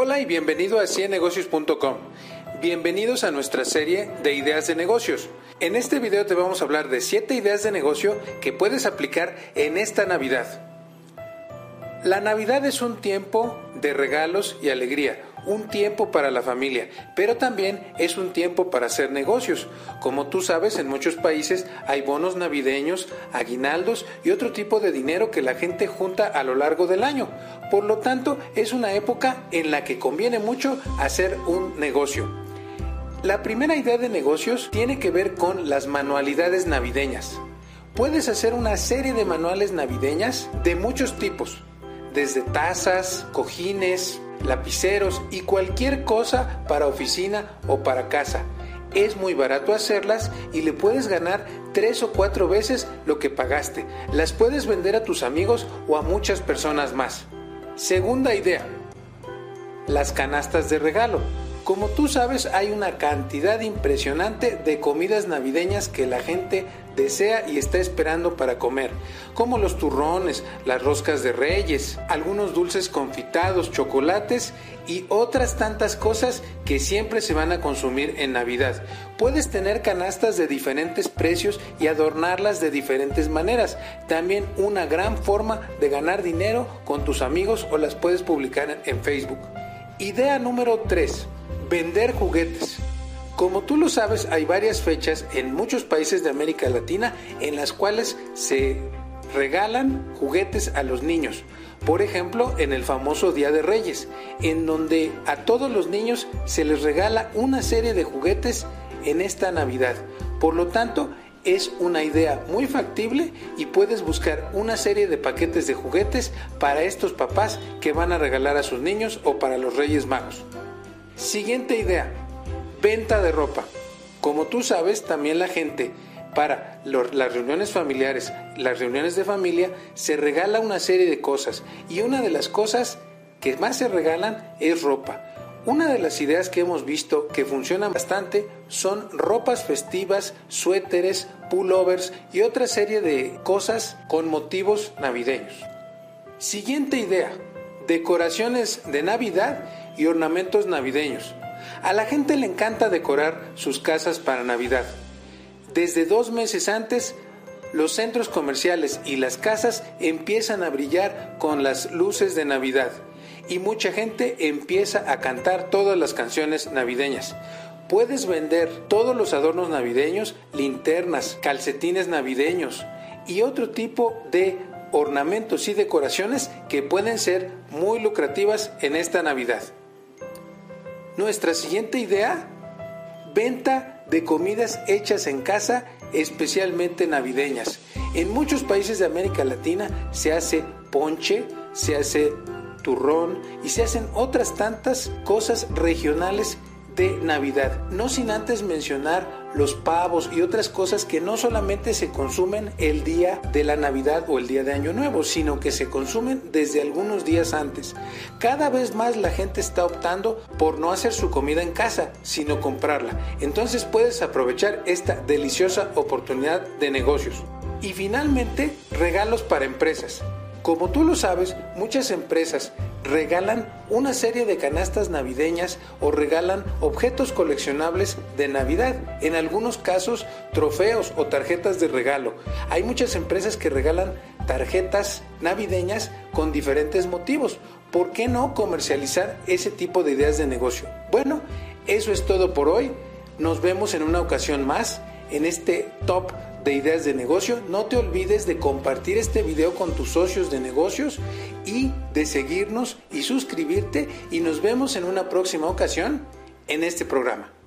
Hola y bienvenido a ciennegocios.com. Bienvenidos a nuestra serie de ideas de negocios. En este video te vamos a hablar de 7 ideas de negocio que puedes aplicar en esta Navidad. La Navidad es un tiempo de regalos y alegría, un tiempo para la familia, pero también es un tiempo para hacer negocios. Como tú sabes, en muchos países hay bonos navideños, aguinaldos y otro tipo de dinero que la gente junta a lo largo del año. Por lo tanto, es una época en la que conviene mucho hacer un negocio. La primera idea de negocios tiene que ver con las manualidades navideñas. Puedes hacer una serie de manuales navideñas de muchos tipos desde tazas, cojines, lapiceros y cualquier cosa para oficina o para casa. Es muy barato hacerlas y le puedes ganar tres o cuatro veces lo que pagaste. Las puedes vender a tus amigos o a muchas personas más. Segunda idea. Las canastas de regalo. Como tú sabes, hay una cantidad impresionante de comidas navideñas que la gente desea y está esperando para comer, como los turrones, las roscas de reyes, algunos dulces confitados, chocolates y otras tantas cosas que siempre se van a consumir en Navidad. Puedes tener canastas de diferentes precios y adornarlas de diferentes maneras. También una gran forma de ganar dinero con tus amigos o las puedes publicar en Facebook. Idea número 3 Vender juguetes. Como tú lo sabes, hay varias fechas en muchos países de América Latina en las cuales se regalan juguetes a los niños. Por ejemplo, en el famoso Día de Reyes, en donde a todos los niños se les regala una serie de juguetes en esta Navidad. Por lo tanto, es una idea muy factible y puedes buscar una serie de paquetes de juguetes para estos papás que van a regalar a sus niños o para los Reyes Magos. Siguiente idea, venta de ropa. Como tú sabes, también la gente para las reuniones familiares, las reuniones de familia, se regala una serie de cosas y una de las cosas que más se regalan es ropa. Una de las ideas que hemos visto que funcionan bastante son ropas festivas, suéteres, pullovers y otra serie de cosas con motivos navideños. Siguiente idea, decoraciones de Navidad y ornamentos navideños. A la gente le encanta decorar sus casas para Navidad. Desde dos meses antes, los centros comerciales y las casas empiezan a brillar con las luces de Navidad y mucha gente empieza a cantar todas las canciones navideñas. Puedes vender todos los adornos navideños, linternas, calcetines navideños y otro tipo de ornamentos y decoraciones que pueden ser muy lucrativas en esta Navidad. Nuestra siguiente idea, venta de comidas hechas en casa, especialmente navideñas. En muchos países de América Latina se hace ponche, se hace turrón y se hacen otras tantas cosas regionales de Navidad. No sin antes mencionar los pavos y otras cosas que no solamente se consumen el día de la Navidad o el día de Año Nuevo, sino que se consumen desde algunos días antes. Cada vez más la gente está optando por no hacer su comida en casa, sino comprarla. Entonces puedes aprovechar esta deliciosa oportunidad de negocios. Y finalmente, regalos para empresas. Como tú lo sabes, muchas empresas regalan una serie de canastas navideñas o regalan objetos coleccionables de Navidad, en algunos casos trofeos o tarjetas de regalo. Hay muchas empresas que regalan tarjetas navideñas con diferentes motivos. ¿Por qué no comercializar ese tipo de ideas de negocio? Bueno, eso es todo por hoy. Nos vemos en una ocasión más en este top de ideas de negocio. No te olvides de compartir este video con tus socios de negocios y de seguirnos y suscribirte y nos vemos en una próxima ocasión en este programa.